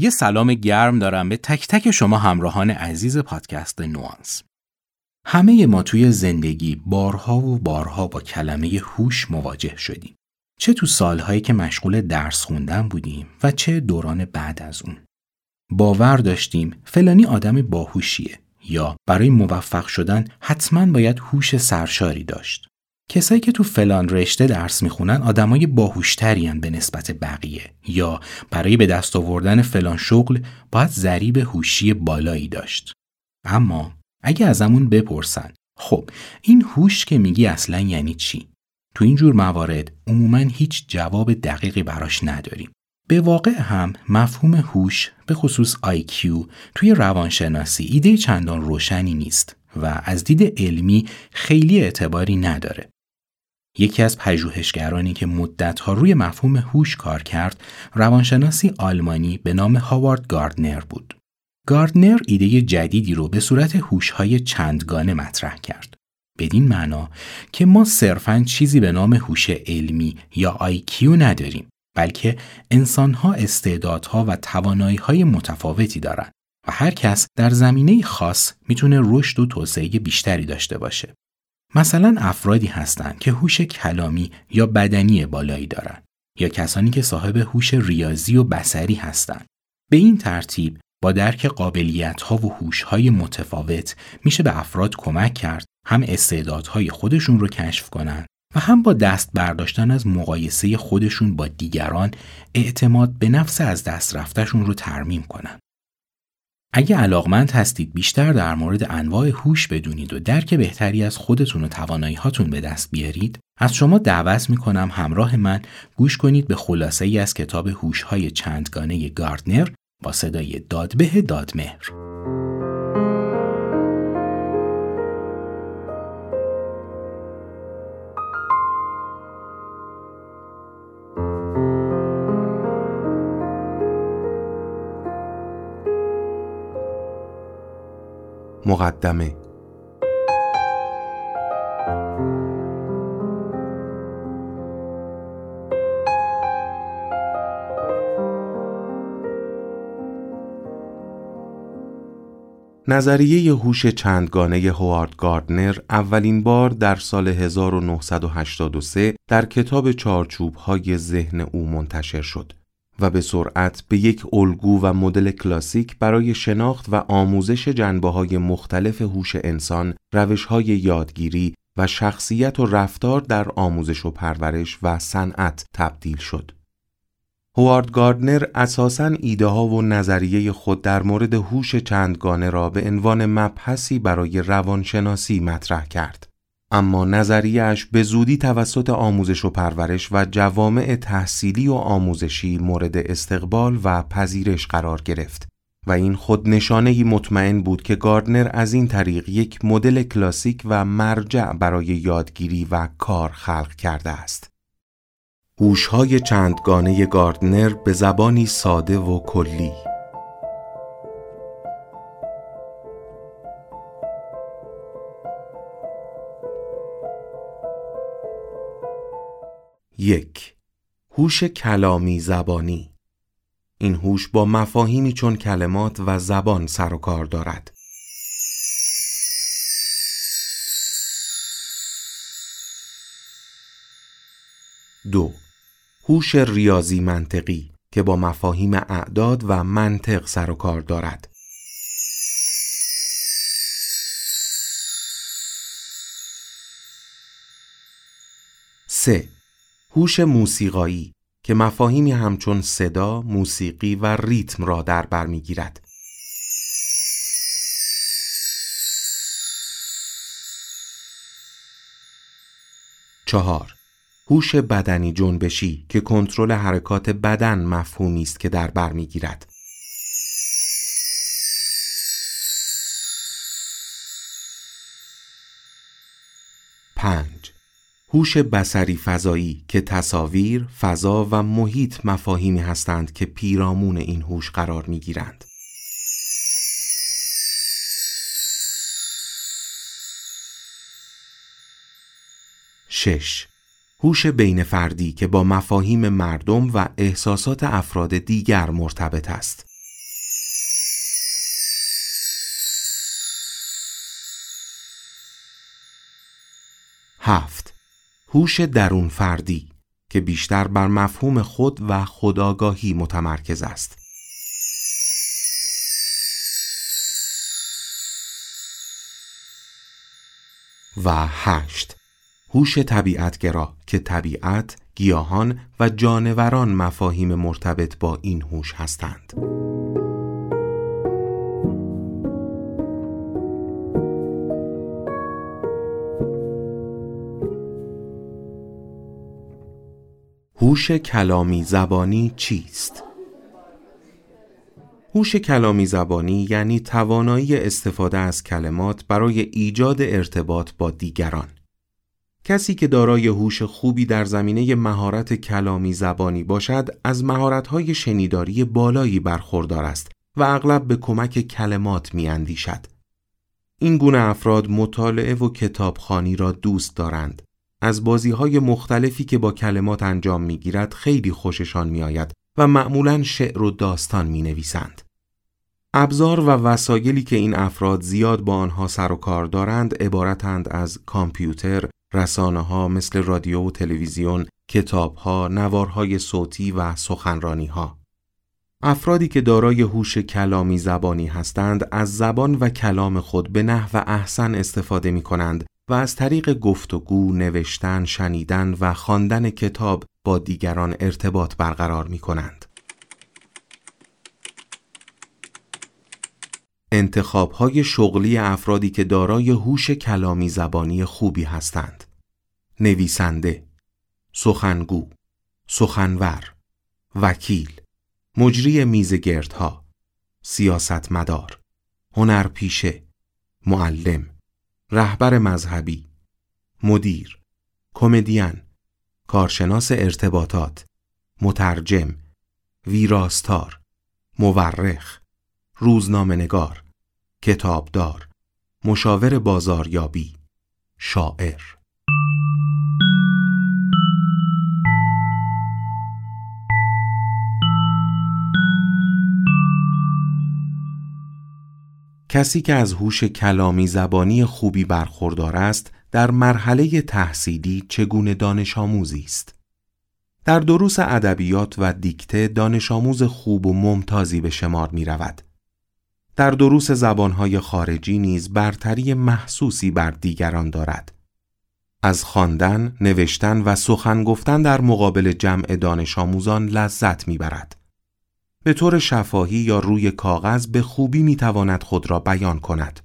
یه سلام گرم دارم به تک تک شما همراهان عزیز پادکست نوانس. همه ما توی زندگی بارها و بارها با کلمه هوش مواجه شدیم. چه تو سالهایی که مشغول درس خوندن بودیم و چه دوران بعد از اون. باور داشتیم فلانی آدم باهوشیه یا برای موفق شدن حتما باید هوش سرشاری داشت. کسایی که تو فلان رشته درس می‌خونن آدمای باهوشتری به نسبت بقیه یا برای به دست آوردن فلان شغل باید ضریب هوشی بالایی داشت. اما اگه ازمون بپرسن خب این هوش که میگی اصلا یعنی چی؟ تو این جور موارد عموما هیچ جواب دقیقی براش نداریم. به واقع هم مفهوم هوش به خصوص IQ توی روانشناسی ایده چندان روشنی نیست و از دید علمی خیلی اعتباری نداره. یکی از پژوهشگرانی که مدتها روی مفهوم هوش کار کرد روانشناسی آلمانی به نام هاوارد گاردنر بود. گاردنر ایده جدیدی رو به صورت هوش‌های چندگانه مطرح کرد. بدین معنا که ما صرفاً چیزی به نام هوش علمی یا IQ نداریم بلکه انسانها استعدادها و توانایی‌های متفاوتی دارند و هر کس در زمینه خاص می‌تونه رشد و توسعه بیشتری داشته باشه. مثلا افرادی هستند که هوش کلامی یا بدنی بالایی دارند یا کسانی که صاحب هوش ریاضی و بسری هستند. به این ترتیب با درک قابلیت ها و هوش های متفاوت میشه به افراد کمک کرد هم استعدادهای خودشون رو کشف کنند و هم با دست برداشتن از مقایسه خودشون با دیگران اعتماد به نفس از دست رفتشون رو ترمیم کنند. اگه علاقمند هستید بیشتر در مورد انواع هوش بدونید و درک بهتری از خودتون و توانایی هاتون به دست بیارید از شما دعوت می‌کنم همراه من گوش کنید به خلاصه ای از کتاب هوش های چندگانه گاردنر با صدای دادبه دادمهر. مقدمه نظریه هوش چندگانه هوارد گاردنر اولین بار در سال 1983 در کتاب چارچوب های ذهن او منتشر شد. و به سرعت به یک الگو و مدل کلاسیک برای شناخت و آموزش جنبه های مختلف هوش انسان، روش های یادگیری و شخصیت و رفتار در آموزش و پرورش و صنعت تبدیل شد. هوارد گاردنر اساساً ایده ها و نظریه خود در مورد هوش چندگانه را به عنوان مبحثی برای روانشناسی مطرح کرد. اما نظریهش به زودی توسط آموزش و پرورش و جوامع تحصیلی و آموزشی مورد استقبال و پذیرش قرار گرفت و این خود نشانه مطمئن بود که گاردنر از این طریق یک مدل کلاسیک و مرجع برای یادگیری و کار خلق کرده است. هوش‌های چندگانه گاردنر به زبانی ساده و کلی یک هوش کلامی زبانی. این هوش با مفاهیمی چون کلمات و زبان سر و کار دارد. دو هوش ریاضی منطقی که با مفاهیم اعداد و منطق سر و کار دارد. سه هوش موسیقایی که مفاهیمی همچون صدا، موسیقی و ریتم را در بر می‌گیرد. چهار هوش بدنی جنبشی که کنترل حرکات بدن مفهومی است که در بر می‌گیرد. پنج هوش بسری فضایی که تصاویر، فضا و محیط مفاهیمی هستند که پیرامون این هوش قرار می گیرند. شش هوش بین فردی که با مفاهیم مردم و احساسات افراد دیگر مرتبط است. هفت هوش درون فردی که بیشتر بر مفهوم خود و خداگاهی متمرکز است. و هشت هوش طبیعتگرا که طبیعت، گیاهان و جانوران مفاهیم مرتبط با این هوش هستند. هوش کلامی زبانی چیست؟ هوش کلامی زبانی یعنی توانایی استفاده از کلمات برای ایجاد ارتباط با دیگران. کسی که دارای هوش خوبی در زمینه مهارت کلامی زبانی باشد از مهارت‌های شنیداری بالایی برخوردار است و اغلب به کمک کلمات میاندیشد. این گونه افراد مطالعه و کتابخانی را دوست دارند از بازی های مختلفی که با کلمات انجام می گیرد خیلی خوششان می آید و معمولا شعر و داستان می نویسند. ابزار و وسایلی که این افراد زیاد با آنها سر و کار دارند عبارتند از کامپیوتر، رسانه ها مثل رادیو و تلویزیون، کتاب ها، نوارهای صوتی و سخنرانی ها. افرادی که دارای هوش کلامی زبانی هستند از زبان و کلام خود به نحو احسن استفاده می کنند و از طریق گفتگو، نوشتن، شنیدن و خواندن کتاب با دیگران ارتباط برقرار می کنند. انتخاب های شغلی افرادی که دارای هوش کلامی زبانی خوبی هستند. نویسنده، سخنگو، سخنور، وکیل، مجری میزگردها، سیاستمدار، هنرپیشه، معلم، رهبر مذهبی مدیر کمدین کارشناس ارتباطات مترجم ویراستار مورخ روزنامه‌نگار کتابدار مشاور بازاریابی شاعر. کسی که از هوش کلامی زبانی خوبی برخوردار است در مرحله تحصیلی چگونه دانش آموزی است در دروس ادبیات و دیکته دانش آموز خوب و ممتازی به شمار می رود. در دروس زبانهای خارجی نیز برتری محسوسی بر دیگران دارد. از خواندن، نوشتن و سخن گفتن در مقابل جمع دانش آموزان لذت می برد. به طور شفاهی یا روی کاغذ به خوبی می‌تواند خود را بیان کند.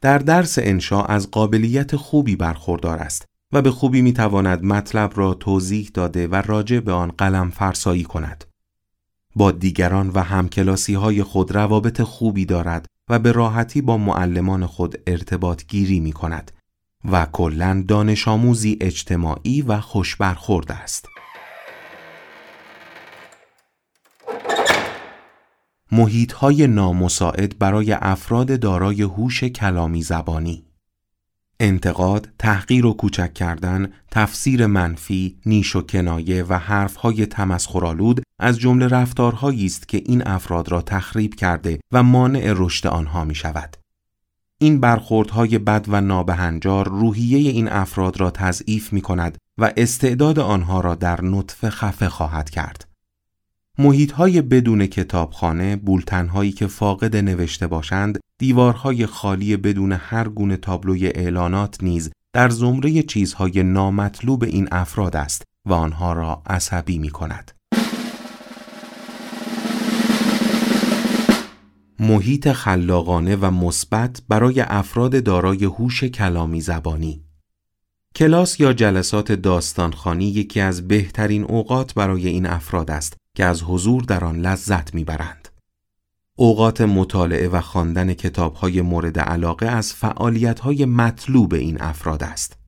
در درس انشا از قابلیت خوبی برخوردار است و به خوبی می‌تواند مطلب را توضیح داده و راجع به آن قلم فرسایی کند. با دیگران و همکلاسی های خود روابط خوبی دارد و به راحتی با معلمان خود ارتباط گیری می کند و کلا دانش آموزی اجتماعی و خوش برخورد است. محیط های نامساعد برای افراد دارای هوش کلامی زبانی انتقاد، تحقیر و کوچک کردن، تفسیر منفی، نیش و کنایه و حرفهای تمسخرآلود از جمله رفتارهایی است که این افراد را تخریب کرده و مانع رشد آنها می شود. این برخوردهای بد و نابهنجار روحیه این افراد را تضعیف می کند و استعداد آنها را در نطفه خفه خواهد کرد. محیط های بدون کتابخانه، بولتنهایی که فاقد نوشته باشند، دیوارهای خالی بدون هر گونه تابلوی اعلانات نیز در زمره چیزهای نامطلوب این افراد است و آنها را عصبی می کند. محیط خلاقانه و مثبت برای افراد دارای هوش کلامی زبانی کلاس یا جلسات داستانخانی یکی از بهترین اوقات برای این افراد است که از حضور در آن لذت می‌برند. اوقات مطالعه و خواندن کتابهای مورد علاقه از فعالیتهای مطلوب این افراد است.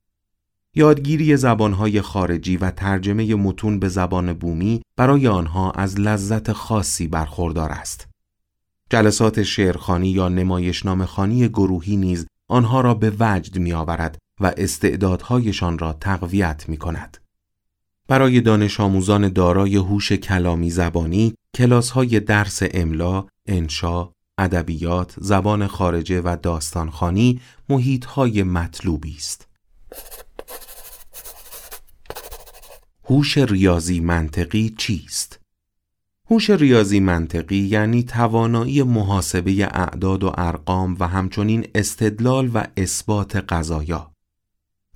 یادگیری زبانهای خارجی و ترجمه متون به زبان بومی برای آنها از لذت خاصی برخوردار است. جلسات شعرخانی یا نمایشنامه خانی گروهی نیز آنها را به وجد می آورد و استعدادهایشان را تقویت می کند. برای دانش آموزان دارای هوش کلامی زبانی کلاس های درس املا، انشا، ادبیات، زبان خارجه و داستانخانی محیط های مطلوبی است. هوش ریاضی منطقی چیست؟ هوش ریاضی منطقی یعنی توانایی محاسبه اعداد و ارقام و همچنین استدلال و اثبات قضایا.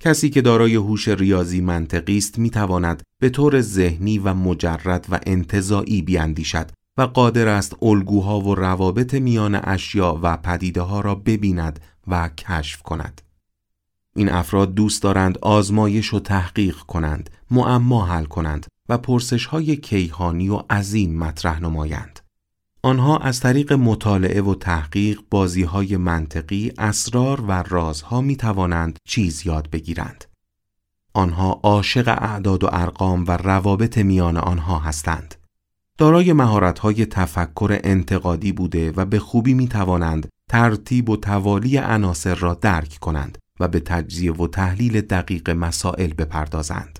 کسی که دارای هوش ریاضی منطقی است می‌تواند به طور ذهنی و مجرد و انتظاعی بیاندیشد و قادر است الگوها و روابط میان اشیا و پدیده ها را ببیند و کشف کند. این افراد دوست دارند آزمایش و تحقیق کنند، معما حل کنند و پرسش های کیهانی و عظیم مطرح نمایند. آنها از طریق مطالعه و تحقیق بازی های منطقی، اسرار و رازها می توانند چیز یاد بگیرند. آنها عاشق اعداد و ارقام و روابط میان آنها هستند. دارای های تفکر انتقادی بوده و به خوبی می توانند ترتیب و توالی عناصر را درک کنند و به تجزیه و تحلیل دقیق مسائل بپردازند.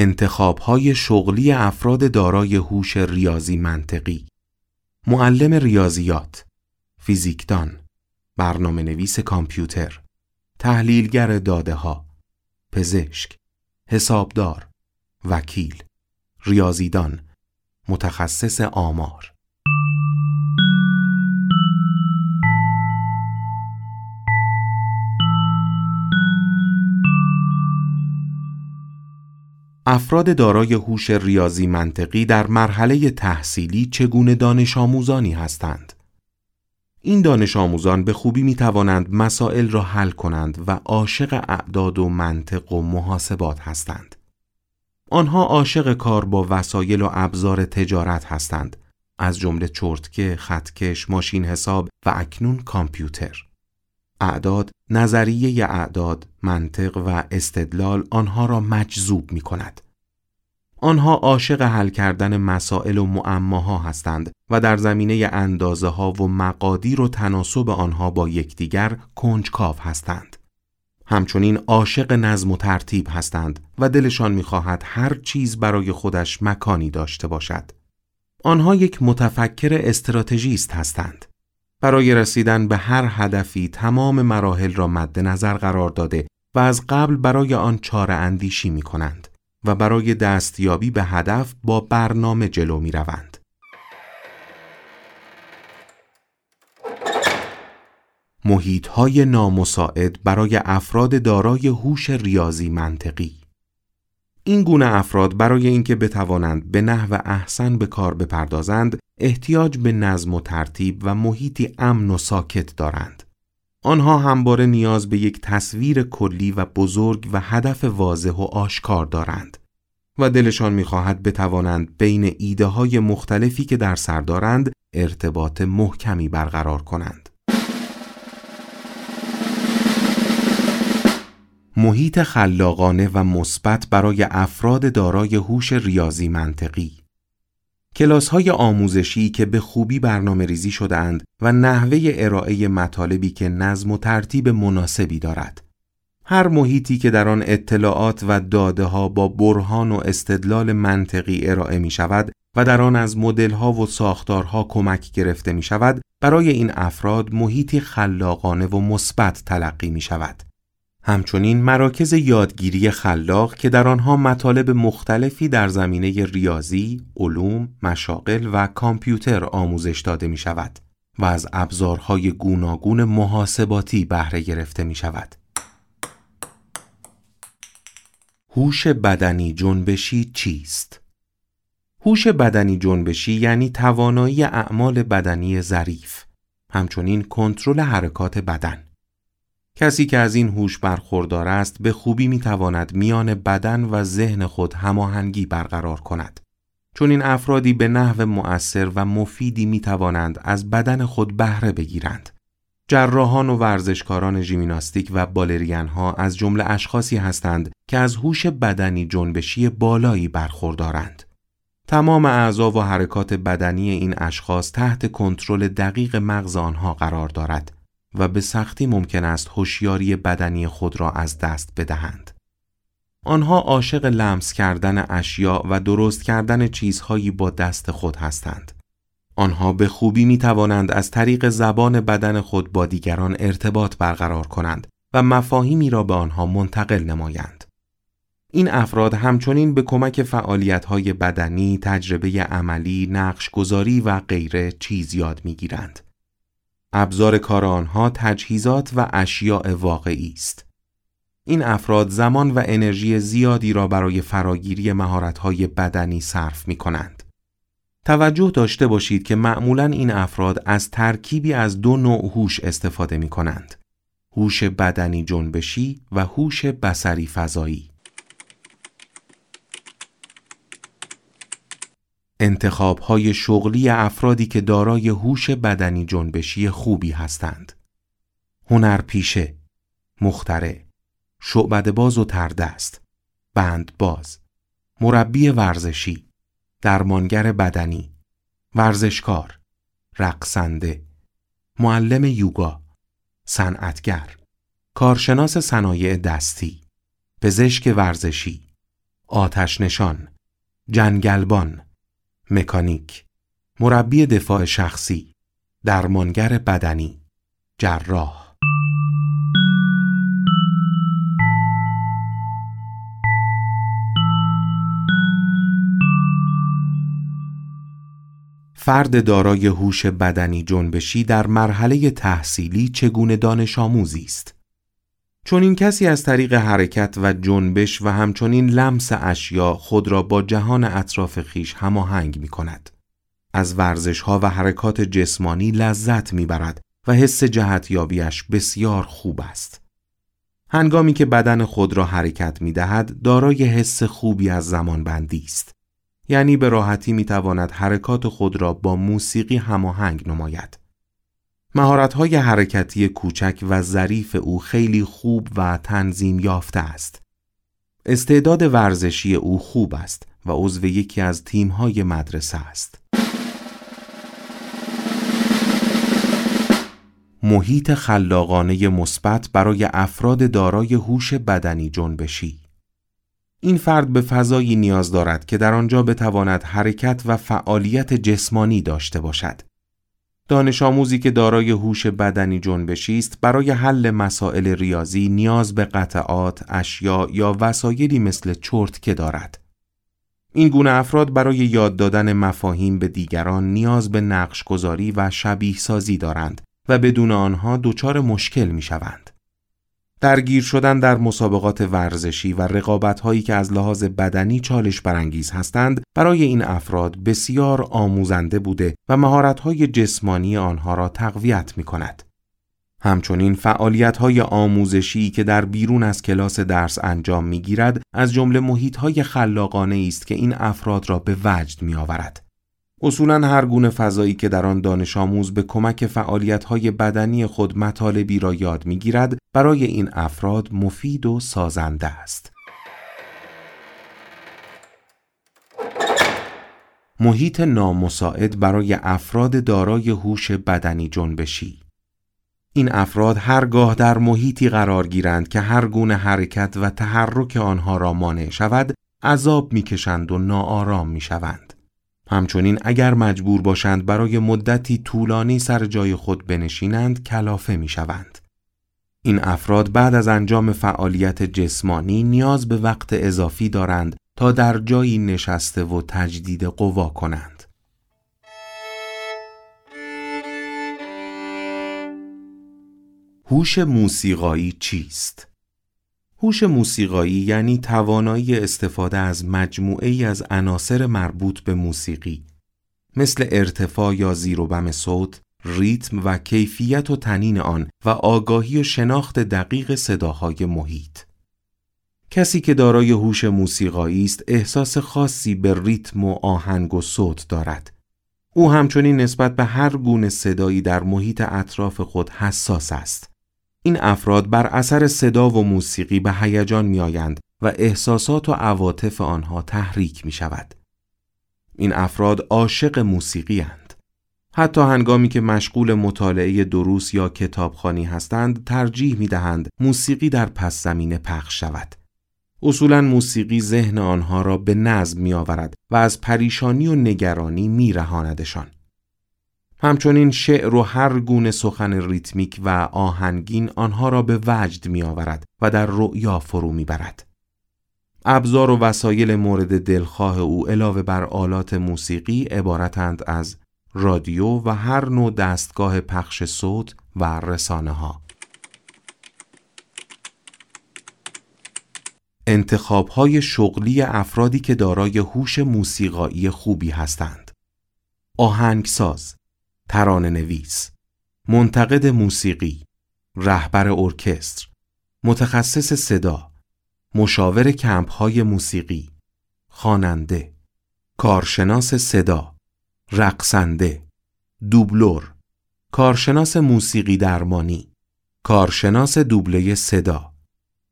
انتخاب های شغلی افراد دارای هوش ریاضی منطقی. معلم ریاضیات فیزیکدان برنامه نویس کامپیوتر تحلیلگر داده ها پزشک حسابدار وکیل ریاضیدان متخصص آمار. افراد دارای هوش ریاضی منطقی در مرحله تحصیلی چگونه دانش آموزانی هستند؟ این دانش آموزان به خوبی می توانند مسائل را حل کنند و عاشق اعداد و منطق و محاسبات هستند. آنها عاشق کار با وسایل و ابزار تجارت هستند از جمله چرتکه، خطکش، ماشین حساب و اکنون کامپیوتر. اعداد، نظریه اعداد، منطق و استدلال آنها را مجذوب می کند. آنها عاشق حل کردن مسائل و معماها هستند و در زمینه اندازه ها و مقادیر و تناسب آنها با یکدیگر کنجکاو هستند. همچنین عاشق نظم و ترتیب هستند و دلشان می‌خواهد هر چیز برای خودش مکانی داشته باشد. آنها یک متفکر استراتژیست هستند. برای رسیدن به هر هدفی تمام مراحل را مد نظر قرار داده و از قبل برای آن چاره اندیشی می کنند و برای دستیابی به هدف با برنامه جلو می روند. محیط های نامساعد برای افراد دارای هوش ریاضی منطقی این گونه افراد برای اینکه بتوانند به نحو احسن به کار بپردازند احتیاج به نظم و ترتیب و محیطی امن و ساکت دارند. آنها همواره نیاز به یک تصویر کلی و بزرگ و هدف واضح و آشکار دارند و دلشان می‌خواهد بتوانند بین ایده های مختلفی که در سر دارند ارتباط محکمی برقرار کنند. محیط خلاقانه و مثبت برای افراد دارای هوش ریاضی منطقی کلاس های آموزشی که به خوبی برنامه ریزی شدهاند و نحوه ارائه مطالبی که نظم و ترتیب مناسبی دارد. هر محیطی که در آن اطلاعات و داده ها با برهان و استدلال منطقی ارائه می شود و در آن از مدل ها و ساختارها کمک گرفته می شود برای این افراد محیطی خلاقانه و مثبت تلقی می شود. همچنین مراکز یادگیری خلاق که در آنها مطالب مختلفی در زمینه ریاضی، علوم، مشاغل و کامپیوتر آموزش داده می شود و از ابزارهای گوناگون محاسباتی بهره گرفته می شود. هوش بدنی جنبشی چیست؟ هوش بدنی جنبشی یعنی توانایی اعمال بدنی ظریف، همچنین کنترل حرکات بدن. کسی که از این هوش برخوردار است به خوبی می‌تواند میان بدن و ذهن خود هماهنگی برقرار کند. چون این افرادی به نحو مؤثر و مفیدی می توانند از بدن خود بهره بگیرند جراحان و ورزشکاران ژیمناستیک و بالرین ها از جمله اشخاصی هستند که از هوش بدنی جنبشی بالایی برخوردارند. تمام اعضا و حرکات بدنی این اشخاص تحت کنترل دقیق مغز آنها قرار دارد و به سختی ممکن است هوشیاری بدنی خود را از دست بدهند. آنها عاشق لمس کردن اشیاء و درست کردن چیزهایی با دست خود هستند. آنها به خوبی می توانند از طریق زبان بدن خود با دیگران ارتباط برقرار کنند و مفاهیمی را به آنها منتقل نمایند. این افراد همچنین به کمک فعالیت‌های بدنی، تجربه عملی، نقش گذاری و غیره چیز یاد می‌گیرند. ابزار کار آنها تجهیزات و اشیاء واقعی است. این افراد زمان و انرژی زیادی را برای فراگیری مهارت‌های بدنی صرف می‌کنند. توجه داشته باشید که معمولا این افراد از ترکیبی از دو نوع هوش استفاده می کنند. هوش بدنی جنبشی و هوش بسری فضایی. انتخاب های شغلی افرادی که دارای هوش بدنی جنبشی خوبی هستند. هنرپیشه، مختره، شعبد باز و تردست، بند باز، مربی ورزشی، درمانگر بدنی، ورزشکار، رقصنده، معلم یوگا، صنعتگر، کارشناس صنایع دستی، پزشک ورزشی، آتش نشان، جنگلبان، مکانیک، مربی دفاع شخصی، درمانگر بدنی، جراح. فرد دارای هوش بدنی جنبشی در مرحله تحصیلی چگونه دانش آموزی است؟ چون این کسی از طریق حرکت و جنبش و همچنین لمس اشیا خود را با جهان اطراف خیش هماهنگ می کند. از ورزش ها و حرکات جسمانی لذت می برد و حس جهتیابیش بسیار خوب است. هنگامی که بدن خود را حرکت می دهد دارای حس خوبی از زمان بندی است. یعنی به راحتی می تواند حرکات خود را با موسیقی هماهنگ نماید. مهارت‌های حرکتی کوچک و ظریف او خیلی خوب و تنظیم یافته است. استعداد ورزشی او خوب است و عضو یکی از تیم‌های مدرسه است. محیط خلاقانه مثبت برای افراد دارای هوش بدنی جنبشی این فرد به فضایی نیاز دارد که در آنجا بتواند حرکت و فعالیت جسمانی داشته باشد. دانش آموزی که دارای هوش بدنی جنبشی است برای حل مسائل ریاضی نیاز به قطعات، اشیا یا وسایلی مثل چرت که دارد. این گونه افراد برای یاد دادن مفاهیم به دیگران نیاز به نقش گذاری و شبیه سازی دارند و بدون آنها دچار مشکل می شوند. درگیر شدن در مسابقات ورزشی و رقابت هایی که از لحاظ بدنی چالش برانگیز هستند برای این افراد بسیار آموزنده بوده و مهارت های جسمانی آنها را تقویت می کند. همچنین فعالیت های آموزشی که در بیرون از کلاس درس انجام می گیرد از جمله محیط های خلاقانه است که این افراد را به وجد می آورد. اصولا هر گونه فضایی که در آن دانش آموز به کمک فعالیت‌های بدنی خود مطالبی را یاد می‌گیرد برای این افراد مفید و سازنده است. محیط نامساعد برای افراد دارای هوش بدنی جنبشی این افراد هرگاه در محیطی قرار گیرند که هر گونه حرکت و تحرک آنها را مانع شود عذاب می‌کشند و ناآرام می‌شوند همچنین اگر مجبور باشند برای مدتی طولانی سر جای خود بنشینند کلافه می شوند. این افراد بعد از انجام فعالیت جسمانی نیاز به وقت اضافی دارند تا در جایی نشسته و تجدید قوا کنند. هوش موسیقایی چیست؟ هوش موسیقایی یعنی توانایی استفاده از مجموعه ای از عناصر مربوط به موسیقی مثل ارتفاع یا زیر و بم صوت، ریتم و کیفیت و تنین آن و آگاهی و شناخت دقیق صداهای محیط. کسی که دارای هوش موسیقایی است احساس خاصی به ریتم و آهنگ و صوت دارد. او همچنین نسبت به هر گونه صدایی در محیط اطراف خود حساس است. این افراد بر اثر صدا و موسیقی به هیجان میآیند و احساسات و عواطف آنها تحریک می شود. این افراد عاشق موسیقی هند. حتی هنگامی که مشغول مطالعه دروس یا کتابخانی هستند ترجیح می دهند موسیقی در پس زمینه پخش شود. اصولا موسیقی ذهن آنها را به نظم می آورد و از پریشانی و نگرانی می رهاندشان. همچنین شعر و هر گونه سخن ریتمیک و آهنگین آنها را به وجد می آورد و در رؤیا فرو می برد. ابزار و وسایل مورد دلخواه او علاوه بر آلات موسیقی عبارتند از رادیو و هر نوع دستگاه پخش صوت و رسانه ها. انتخاب های شغلی افرادی که دارای هوش موسیقایی خوبی هستند. آهنگساز، ترانه نویس، منتقد موسیقی، رهبر ارکستر، متخصص صدا، مشاور کمپ های موسیقی، خواننده، کارشناس صدا، رقصنده، دوبلور، کارشناس موسیقی درمانی، کارشناس دوبله صدا،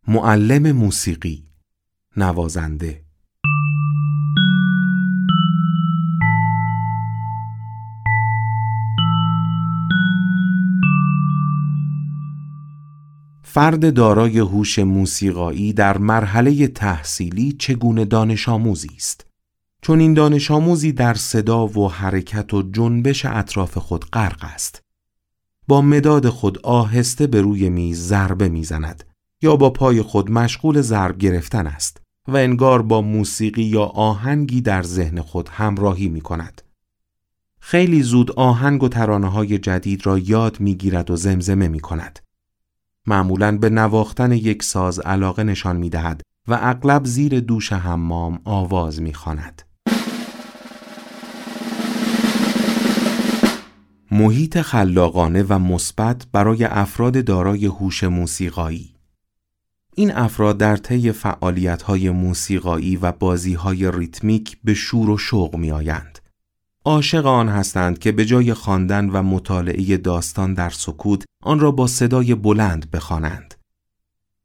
معلم موسیقی، نوازنده. فرد دارای هوش موسیقایی در مرحله تحصیلی چگونه دانش آموزی است چون این دانش آموزی در صدا و حرکت و جنبش اطراف خود غرق است با مداد خود آهسته به روی میز ضربه می‌زند یا با پای خود مشغول ضرب گرفتن است و انگار با موسیقی یا آهنگی در ذهن خود همراهی می کند. خیلی زود آهنگ و ترانه های جدید را یاد می گیرد و زمزمه می کند. معمولا به نواختن یک ساز علاقه نشان می دهد و اغلب زیر دوش حمام آواز می خاند. محیط خلاقانه و مثبت برای افراد دارای هوش موسیقایی این افراد در طی فعالیت‌های موسیقایی و بازی‌های ریتمیک به شور و شوق می‌آیند. عاشق آن هستند که به جای خواندن و مطالعه داستان در سکوت آن را با صدای بلند بخوانند.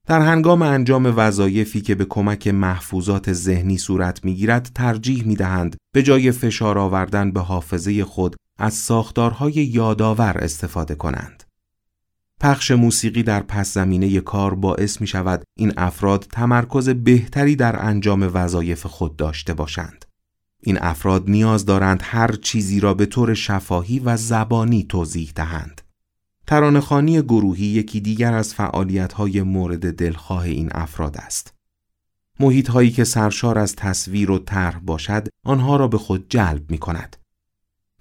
در هنگام انجام وظایفی که به کمک محفوظات ذهنی صورت می‌گیرد ترجیح می دهند به جای فشار آوردن به حافظه خود از ساختارهای یادآور استفاده کنند. پخش موسیقی در پس زمینه کار باعث می شود این افراد تمرکز بهتری در انجام وظایف خود داشته باشند. این افراد نیاز دارند هر چیزی را به طور شفاهی و زبانی توضیح دهند. ترانهخانی گروهی یکی دیگر از فعالیت‌های مورد دلخواه این افراد است. محیط هایی که سرشار از تصویر و طرح باشد آنها را به خود جلب می کند.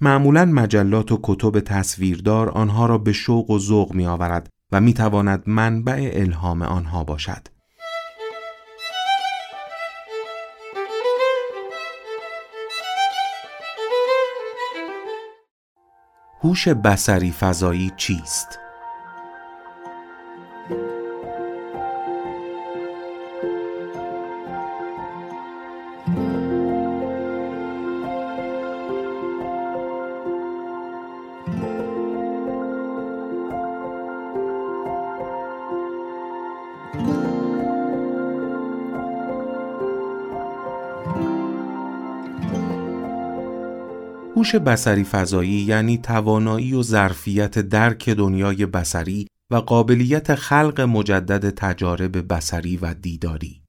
معمولا مجلات و کتب تصویردار آنها را به شوق و ذوق می آورد و می تواند منبع الهام آنها باشد. هوش بسری فضایی چیست؟ هوش بسری فضایی یعنی توانایی و ظرفیت درک دنیای بسری و قابلیت خلق مجدد تجارب بسری و دیداری.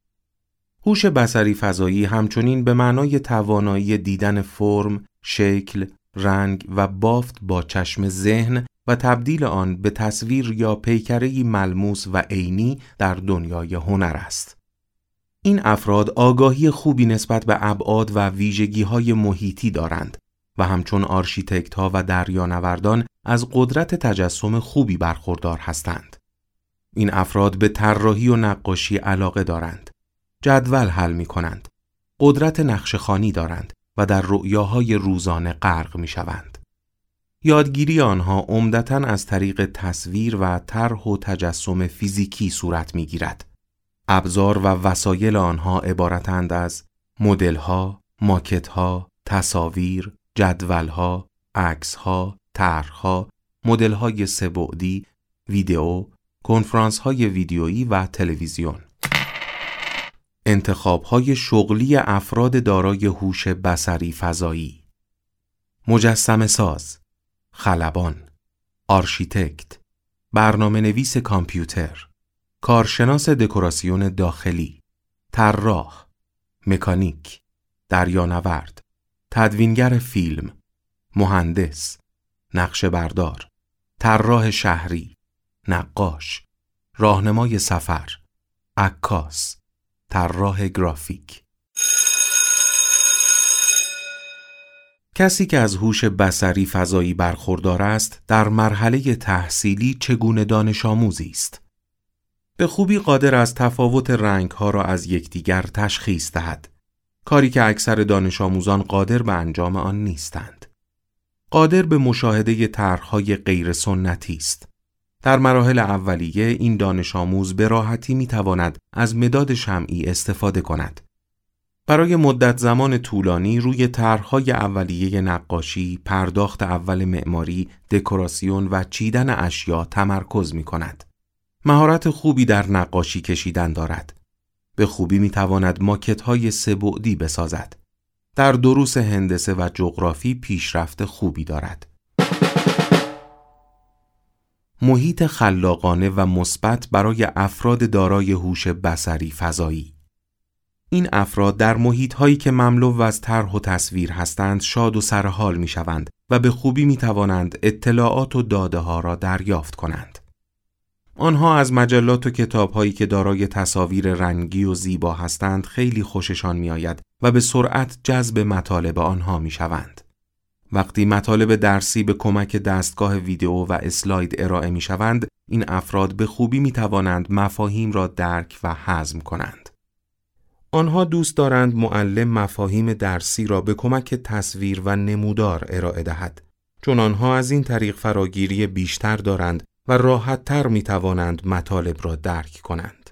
هوش بسری فضایی همچنین به معنای توانایی دیدن فرم، شکل، رنگ و بافت با چشم ذهن و تبدیل آن به تصویر یا پیکرهی ملموس و عینی در دنیای هنر است. این افراد آگاهی خوبی نسبت به ابعاد و ویژگی های محیطی دارند و همچون آرشیتکت‌ها و دریانوردان از قدرت تجسم خوبی برخوردار هستند. این افراد به طراحی و نقاشی علاقه دارند. جدول حل می کنند. قدرت نقشه‌خوانی دارند و در رؤیاهای روزانه غرق می شوند. یادگیری آنها عمدتا از طریق تصویر و طرح و تجسم فیزیکی صورت می گیرد. ابزار و وسایل آنها عبارتند از مدلها، ماکتها، تصاویر، جدولها، عکسها، طرحها، مدل‌های سه‌بعدی، ویدئو، کنفرانس‌های ویدیویی و تلویزیون. انتخاب‌های شغلی افراد دارای هوش بصری فضایی مجسم ساز خلبان آرشیتکت برنامه نویس کامپیوتر کارشناس دکوراسیون داخلی طراح مکانیک دریانورد تدوینگر فیلم مهندس نقشه بردار طراح شهری نقاش راهنمای سفر عکاس طراح گرافیک. کسی که از هوش بصری فضایی برخوردار است در مرحله تحصیلی چگونه دانش آموزی است؟ به خوبی قادر از تفاوت رنگ ها را از یکدیگر تشخیص دهد. کاری که اکثر دانش آموزان قادر به انجام آن نیستند قادر به مشاهده طرحهای غیر سنتی است در مراحل اولیه این دانش آموز به راحتی می تواند از مداد شمعی استفاده کند. برای مدت زمان طولانی روی طرحهای اولیه نقاشی، پرداخت اول معماری، دکوراسیون و چیدن اشیا تمرکز می کند. مهارت خوبی در نقاشی کشیدن دارد. به خوبی می تواند ماکت های سبعدی بسازد. در دروس هندسه و جغرافی پیشرفت خوبی دارد. محیط خلاقانه و مثبت برای افراد دارای هوش بصری فضایی این افراد در محیط هایی که مملو از طرح و تصویر هستند شاد و سرحال می شوند و به خوبی می توانند اطلاعات و داده ها را دریافت کنند. آنها از مجلات و کتاب هایی که دارای تصاویر رنگی و زیبا هستند خیلی خوششان می آید و به سرعت جذب مطالب آنها می شوند. وقتی مطالب درسی به کمک دستگاه ویدیو و اسلاید ارائه می شوند، این افراد به خوبی می توانند مفاهیم را درک و هضم کنند. آنها دوست دارند معلم مفاهیم درسی را به کمک تصویر و نمودار ارائه دهد چون آنها از این طریق فراگیری بیشتر دارند و راحت تر می توانند مطالب را درک کنند.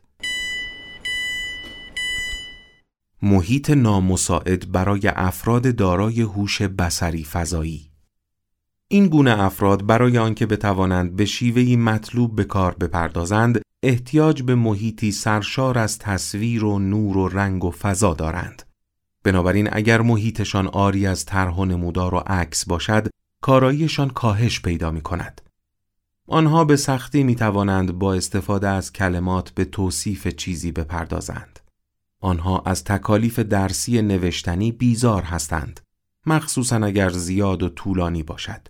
محیط نامساعد برای افراد دارای هوش بصری فضایی. این گونه افراد برای آنکه بتوانند به شیوهی مطلوب به کار بپردازند احتیاج به محیطی سرشار از تصویر و نور و رنگ و فضا دارند. بنابراین اگر محیطشان آری از طرح و نمودار و عکس باشد کاراییشان کاهش پیدا می کند آنها به سختی می توانند با استفاده از کلمات به توصیف چیزی بپردازند آنها از تکالیف درسی نوشتنی بیزار هستند مخصوصا اگر زیاد و طولانی باشد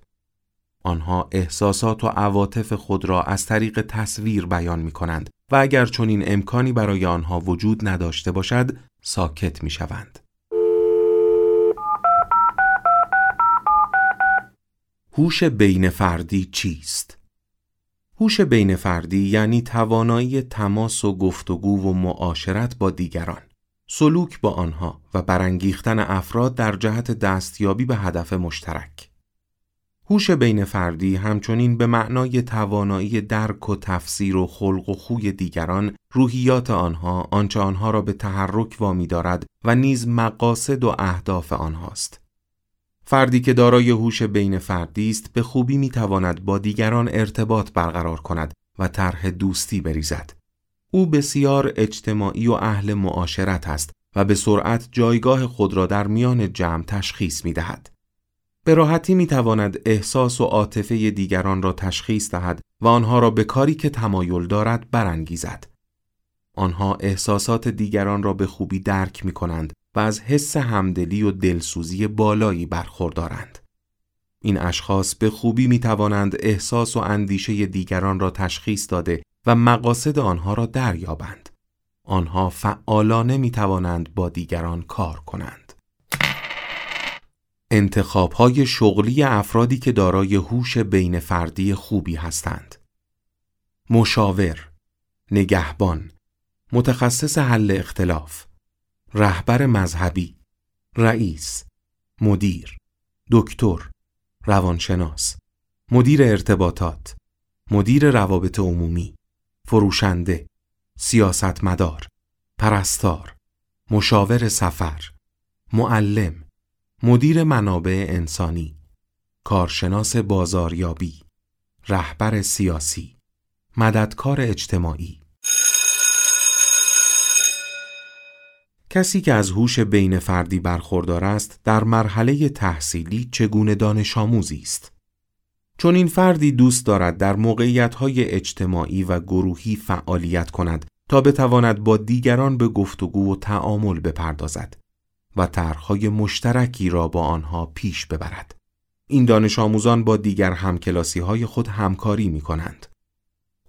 آنها احساسات و عواطف خود را از طریق تصویر بیان می کنند و اگر چنین امکانی برای آنها وجود نداشته باشد ساکت می شوند. هوش بین فردی چیست؟ هوش بین فردی یعنی توانایی تماس و گفتگو و معاشرت با دیگران. سلوک با آنها و برانگیختن افراد در جهت دستیابی به هدف مشترک. هوش بین فردی همچنین به معنای توانایی درک و تفسیر و خلق و خوی دیگران روحیات آنها آنچه آنها را به تحرک وامی دارد و نیز مقاصد و اهداف آنهاست. فردی که دارای هوش بین فردی است به خوبی می‌تواند با دیگران ارتباط برقرار کند و طرح دوستی بریزد. او بسیار اجتماعی و اهل معاشرت است و به سرعت جایگاه خود را در میان جمع تشخیص می دهد. به راحتی می تواند احساس و عاطفه دیگران را تشخیص دهد و آنها را به کاری که تمایل دارد برانگیزد. آنها احساسات دیگران را به خوبی درک می کنند و از حس همدلی و دلسوزی بالایی برخوردارند. این اشخاص به خوبی می توانند احساس و اندیشه دیگران را تشخیص داده و مقاصد آنها را دریابند. آنها فعالانه می توانند با دیگران کار کنند. انتخاب های شغلی افرادی که دارای هوش بین فردی خوبی هستند. مشاور، نگهبان، متخصص حل اختلاف، رهبر مذهبی، رئیس، مدیر، دکتر، روانشناس، مدیر ارتباطات، مدیر روابط عمومی، فروشنده، سیاستمدار، پرستار، مشاور سفر، معلم، مدیر منابع انسانی، کارشناس بازاریابی رهبر سیاسی مددکار اجتماعی. کسی که از هوش بین فردی برخوردار است در مرحله تحصیلی چگونه دانش آموزی است چون این فردی دوست دارد در موقعیت‌های اجتماعی و گروهی فعالیت کند تا بتواند با دیگران به گفتگو و تعامل بپردازد و طرحهای مشترکی را با آنها پیش ببرد. این دانش آموزان با دیگر همکلاسی های خود همکاری می کنند.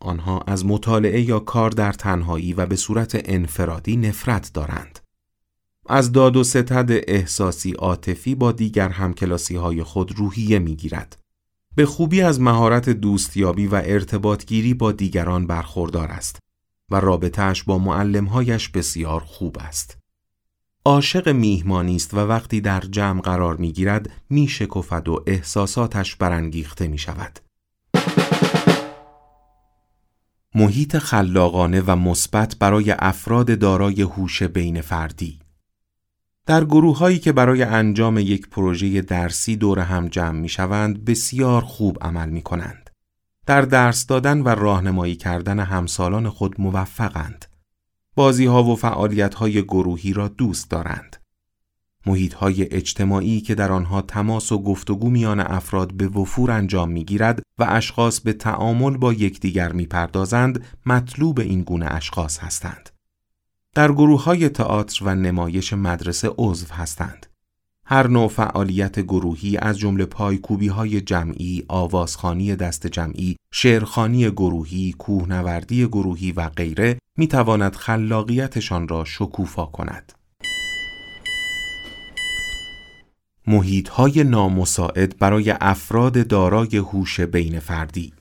آنها از مطالعه یا کار در تنهایی و به صورت انفرادی نفرت دارند. از داد و ستد احساسی عاطفی با دیگر همکلاسی های خود روحیه می گیرد. به خوبی از مهارت دوستیابی و ارتباطگیری با دیگران برخوردار است و رابطهش با معلمهایش بسیار خوب است. عاشق میهمانی است و وقتی در جمع قرار می گیرد می شکفد و احساساتش برانگیخته می شود. محیط خلاقانه و مثبت برای افراد دارای هوش بین فردی در گروه هایی که برای انجام یک پروژه درسی دور هم جمع می شوند بسیار خوب عمل می کنند. در درس دادن و راهنمایی کردن همسالان خود موفقند. بازی ها و فعالیت های گروهی را دوست دارند. محیط های اجتماعی که در آنها تماس و گفتگو میان افراد به وفور انجام می گیرد و اشخاص به تعامل با یکدیگر می پردازند مطلوب این گونه اشخاص هستند. در گروه های تئاتر و نمایش مدرسه عضو هستند. هر نوع فعالیت گروهی از جمله پایکوبی های جمعی، آوازخانی دست جمعی، شعرخانی گروهی، کوهنوردی گروهی و غیره می تواند خلاقیتشان را شکوفا کند. محیط های نامساعد برای افراد دارای هوش بین فردی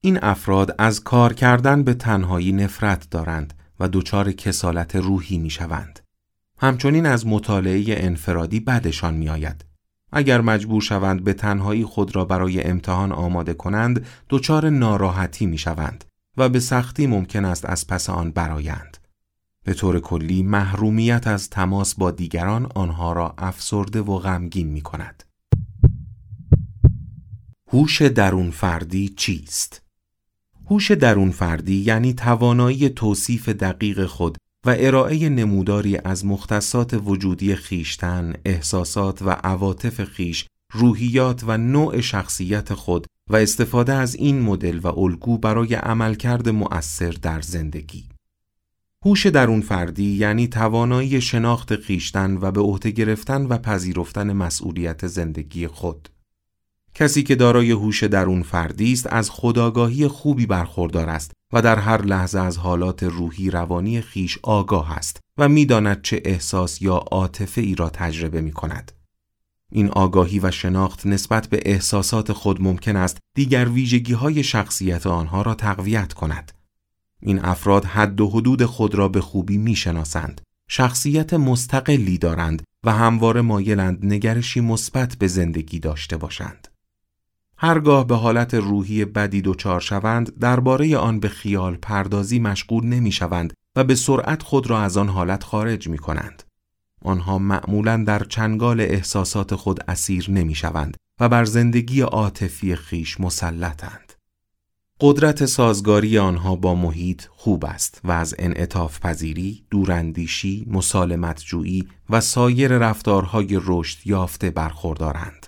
این افراد از کار کردن به تنهایی نفرت دارند و دچار کسالت روحی می شوند. همچنین از مطالعه انفرادی بدشان می آید. اگر مجبور شوند به تنهایی خود را برای امتحان آماده کنند دچار ناراحتی می شوند و به سختی ممکن است از پس آن برایند. به طور کلی محرومیت از تماس با دیگران آنها را افسرده و غمگین می کند. هوش درون فردی چیست؟ هوش درون فردی یعنی توانایی توصیف دقیق خود و ارائه نموداری از مختصات وجودی خیشتن، احساسات و عواطف خیش، روحیات و نوع شخصیت خود و استفاده از این مدل و الگو برای عملکرد مؤثر در زندگی. هوش درون فردی یعنی توانایی شناخت خیشتن و به عهده گرفتن و پذیرفتن مسئولیت زندگی خود. کسی که دارای هوش درون فردی است از خداگاهی خوبی برخوردار است و در هر لحظه از حالات روحی روانی خیش آگاه است و می‌داند چه احساس یا عاطفه ای را تجربه می کند. این آگاهی و شناخت نسبت به احساسات خود ممکن است دیگر ویژگی های شخصیت آنها را تقویت کند. این افراد حد و حدود خود را به خوبی می شناسند. شخصیت مستقلی دارند و همواره مایلند نگرشی مثبت به زندگی داشته باشند. هرگاه به حالت روحی بدی دچار شوند درباره آن به خیال پردازی مشغول نمی شوند و به سرعت خود را از آن حالت خارج می کنند. آنها معمولا در چنگال احساسات خود اسیر نمی شوند و بر زندگی عاطفی خیش مسلطند. قدرت سازگاری آنها با محیط خوب است و از انعطاف پذیری، دوراندیشی، مسالمت جویی و سایر رفتارهای رشد یافته برخوردارند.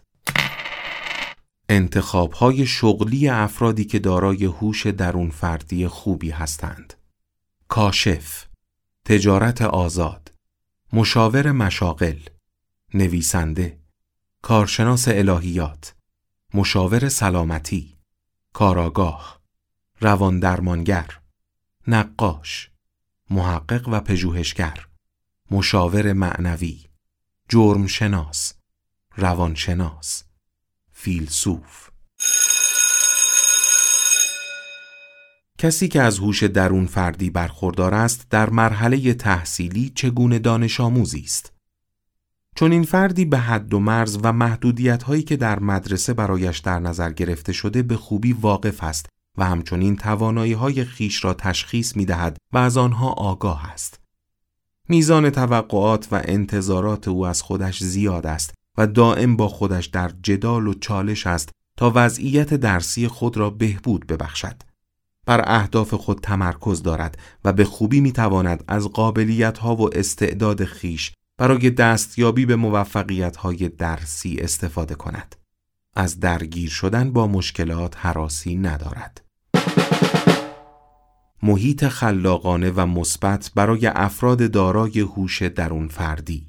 انتخاب های شغلی افرادی که دارای هوش درون فردی خوبی هستند. کاشف، تجارت آزاد، مشاور مشاغل، نویسنده، کارشناس الهیات، مشاور سلامتی، کاراگاه، رواندرمانگر، نقاش، محقق و پژوهشگر، مشاور معنوی، جرمشناس، روانشناس، فیلسوف کسی که از هوش درون فردی برخوردار است در مرحله تحصیلی چگونه دانش آموزی است چون این فردی به حد و مرز و محدودیت هایی که در مدرسه برایش در نظر گرفته شده به خوبی واقف است و همچنین توانایی های خیش را تشخیص می دهد و از آنها آگاه است. میزان توقعات و انتظارات او از خودش زیاد است و دائم با خودش در جدال و چالش است تا وضعیت درسی خود را بهبود ببخشد. بر اهداف خود تمرکز دارد و به خوبی می‌تواند از قابلیت ها و استعداد خیش برای دستیابی به موفقیت های درسی استفاده کند. از درگیر شدن با مشکلات حراسی ندارد. محیط خلاقانه و مثبت برای افراد دارای هوش درون فردی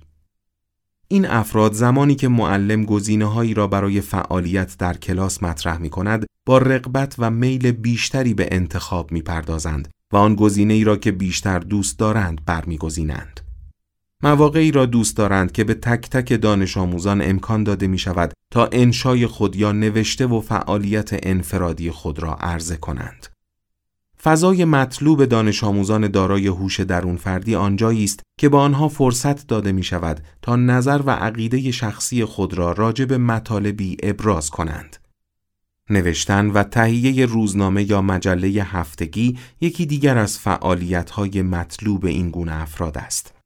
این افراد زمانی که معلم گزینه هایی را برای فعالیت در کلاس مطرح می کند با رغبت و میل بیشتری به انتخاب می پردازند و آن گزینه ای را که بیشتر دوست دارند برمیگزینند. مواقعی را دوست دارند که به تک تک دانش آموزان امکان داده می شود تا انشای خود یا نوشته و فعالیت انفرادی خود را عرضه کنند. فضای مطلوب دانش آموزان دارای هوش درون فردی آنجایی است که با آنها فرصت داده می شود تا نظر و عقیده شخصی خود را راجع به مطالبی ابراز کنند. نوشتن و تهیه روزنامه یا مجله هفتگی یکی دیگر از فعالیت‌های مطلوب این گونه افراد است.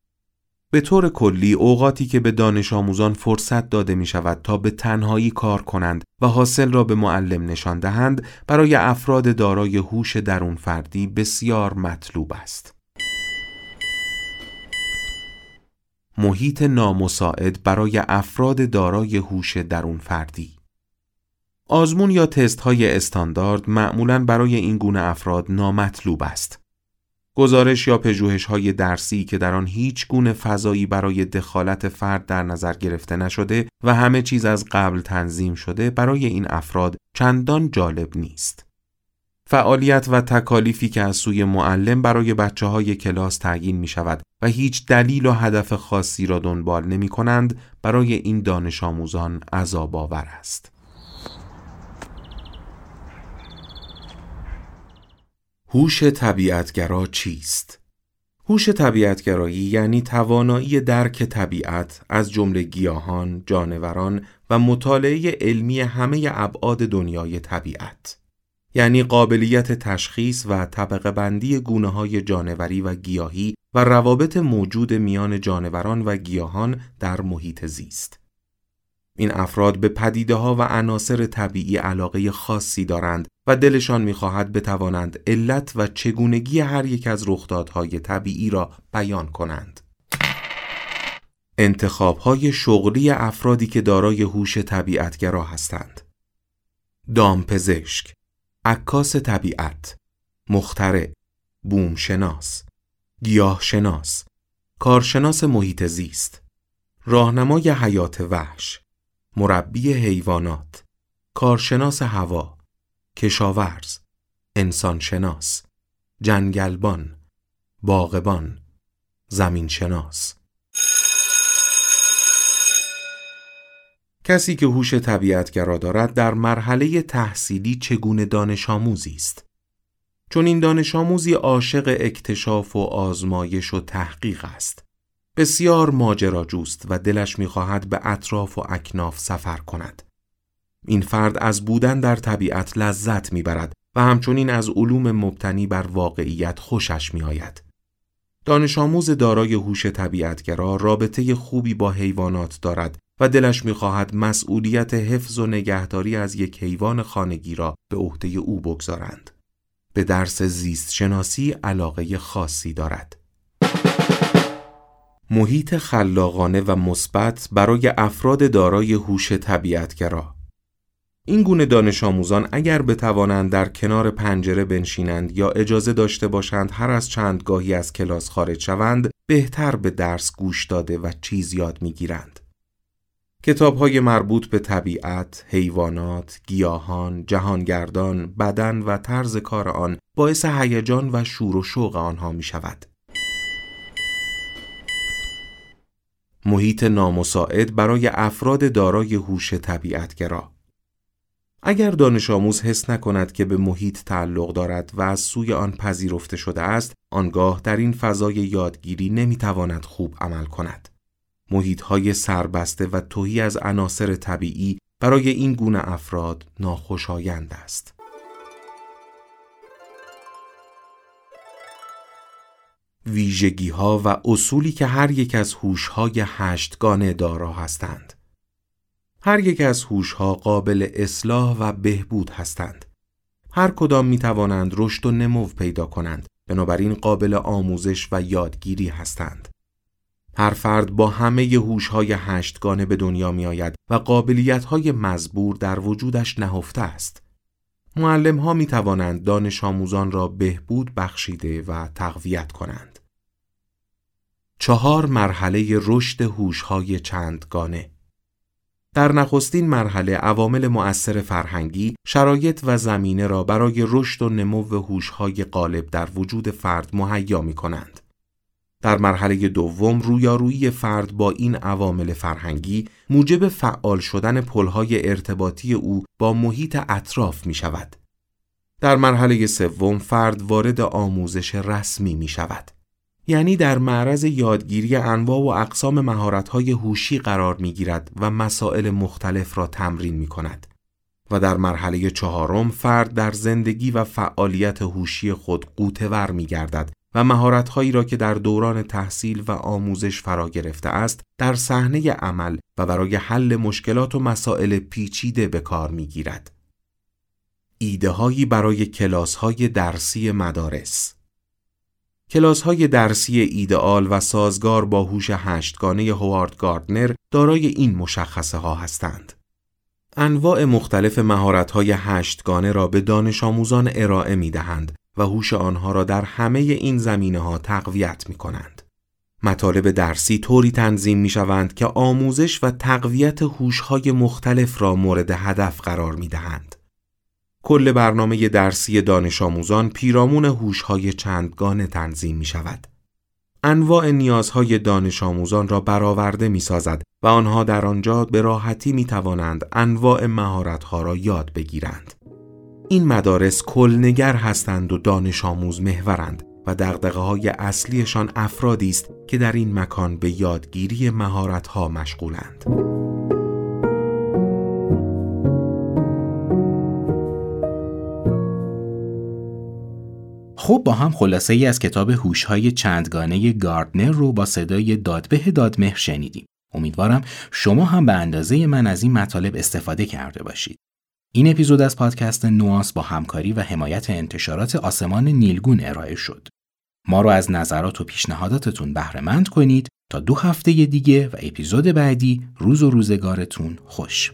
به طور کلی اوقاتی که به دانش آموزان فرصت داده می شود تا به تنهایی کار کنند و حاصل را به معلم نشان دهند برای افراد دارای هوش درون فردی بسیار مطلوب است. محیط نامساعد برای افراد دارای هوش درون فردی آزمون یا تست های استاندارد معمولا برای این گونه افراد نامطلوب است. گزارش یا پژوهش های درسی که در آن هیچ گونه فضایی برای دخالت فرد در نظر گرفته نشده و همه چیز از قبل تنظیم شده برای این افراد چندان جالب نیست. فعالیت و تکالیفی که از سوی معلم برای بچه های کلاس تعیین می شود و هیچ دلیل و هدف خاصی را دنبال نمی کنند برای این دانش آموزان عذاب آور است. هوش طبیعتگرا چیست؟ هوش طبیعتگرایی یعنی توانایی درک طبیعت از جمله گیاهان، جانوران و مطالعه علمی همه ابعاد دنیای طبیعت. یعنی قابلیت تشخیص و طبقه بندی گونه های جانوری و گیاهی و روابط موجود میان جانوران و گیاهان در محیط زیست. این افراد به پدیده ها و عناصر طبیعی علاقه خاصی دارند و دلشان می‌خواهد بتوانند علت و چگونگی هر یک از رخدادهای طبیعی را بیان کنند. انتخاب های شغلی افرادی که دارای هوش طبیعتگرا هستند. دامپزشک، عکاس طبیعت، مخترع، بومشناس، گیاهشناس، کارشناس محیط زیست، راهنمای حیات وحش، مربی حیوانات، کارشناس هوا، کشاورز، انسانشناس، جنگلبان، باغبان، زمینشناس. کسی که هوش طبیعتگرا دارد در مرحله تحصیلی چگونه دانش آموزی است. چون این دانش آموزی عاشق اکتشاف و آزمایش و تحقیق است. بسیار ماجراجوست و دلش می‌خواهد به اطراف و اکناف سفر کند. این فرد از بودن در طبیعت لذت می‌برد و همچنین از علوم مبتنی بر واقعیت خوشش میآید. دانش آموز دارای هوش طبیعتگرا رابطه خوبی با حیوانات دارد و دلش می‌خواهد مسئولیت حفظ و نگهداری از یک حیوان خانگی را به عهده او بگذارند. به درس زیست شناسی علاقه خاصی دارد. محیط خلاقانه و مثبت برای افراد دارای هوش طبیعتگرا این گونه دانش آموزان اگر بتوانند در کنار پنجره بنشینند یا اجازه داشته باشند هر از چند گاهی از کلاس خارج شوند بهتر به درس گوش داده و چیز یاد می‌گیرند. کتاب های مربوط به طبیعت، حیوانات، گیاهان، جهانگردان، بدن و طرز کار آن باعث هیجان و شور و شوق آنها می شود. محیط نامساعد برای افراد دارای هوش طبیعتگرا اگر دانش آموز حس نکند که به محیط تعلق دارد و از سوی آن پذیرفته شده است، آنگاه در این فضای یادگیری نمی‌تواند خوب عمل کند. محیط های سربسته و توهی از عناصر طبیعی برای این گونه افراد ناخوشایند است. ویژگی ها و اصولی که هر یک از هوش های هشتگانه دارا هستند. هر یک از هوشها قابل اصلاح و بهبود هستند. هر کدام می توانند رشد و نمو پیدا کنند. بنابراین قابل آموزش و یادگیری هستند. هر فرد با همه هوش‌های هشتگانه به دنیا می آید و قابلیت‌های مزبور در وجودش نهفته است. معلم ها می توانند دانش آموزان را بهبود بخشیده و تقویت کنند. چهار مرحله رشد هوش‌های چندگانه در نخستین مرحله عوامل مؤثر فرهنگی شرایط و زمینه را برای رشد و نمو هوش‌های غالب در وجود فرد مهیا می کنند. در مرحله دوم رویارویی فرد با این عوامل فرهنگی موجب فعال شدن پلهای ارتباطی او با محیط اطراف می شود. در مرحله سوم فرد وارد آموزش رسمی می شود. یعنی در معرض یادگیری انواع و اقسام مهارت‌های هوشی قرار می‌گیرد و مسائل مختلف را تمرین می کند. و در مرحله چهارم فرد در زندگی و فعالیت هوشی خود قوتور می گردد و مهارت‌هایی را که در دوران تحصیل و آموزش فرا گرفته است در صحنه عمل و برای حل مشکلات و مسائل پیچیده به کار می‌گیرد. ایده برای کلاس های درسی مدارس کلاس های درسی ایدئال و سازگار با هوش هشتگانه هوارد گاردنر دارای این مشخصه ها هستند. انواع مختلف مهارت های هشتگانه را به دانش آموزان ارائه می دهند و هوش آنها را در همه این زمینه ها تقویت می کنند. مطالب درسی طوری تنظیم می شوند که آموزش و تقویت هوش های مختلف را مورد هدف قرار می دهند. کل برنامه درسی دانش آموزان پیرامون هوش‌های چندگانه تنظیم می شود. انواع نیازهای دانش آموزان را برآورده می سازد و آنها در آنجا به راحتی می توانند انواع مهارت‌ها را یاد بگیرند. این مدارس کلنگر هستند و دانش آموز محورند و دقدقه های اصلیشان افرادی است که در این مکان به یادگیری مهارت‌ها مشغولند. خب با هم خلاصه ای از کتاب هوش‌های چندگانه گاردنر رو با صدای دادبه دادمهر شنیدیم. امیدوارم شما هم به اندازه من از این مطالب استفاده کرده باشید. این اپیزود از پادکست نوانس با همکاری و حمایت انتشارات آسمان نیلگون ارائه شد. ما رو از نظرات و پیشنهاداتتون بهره کنید تا دو هفته دیگه و اپیزود بعدی روز و روزگارتون خوش.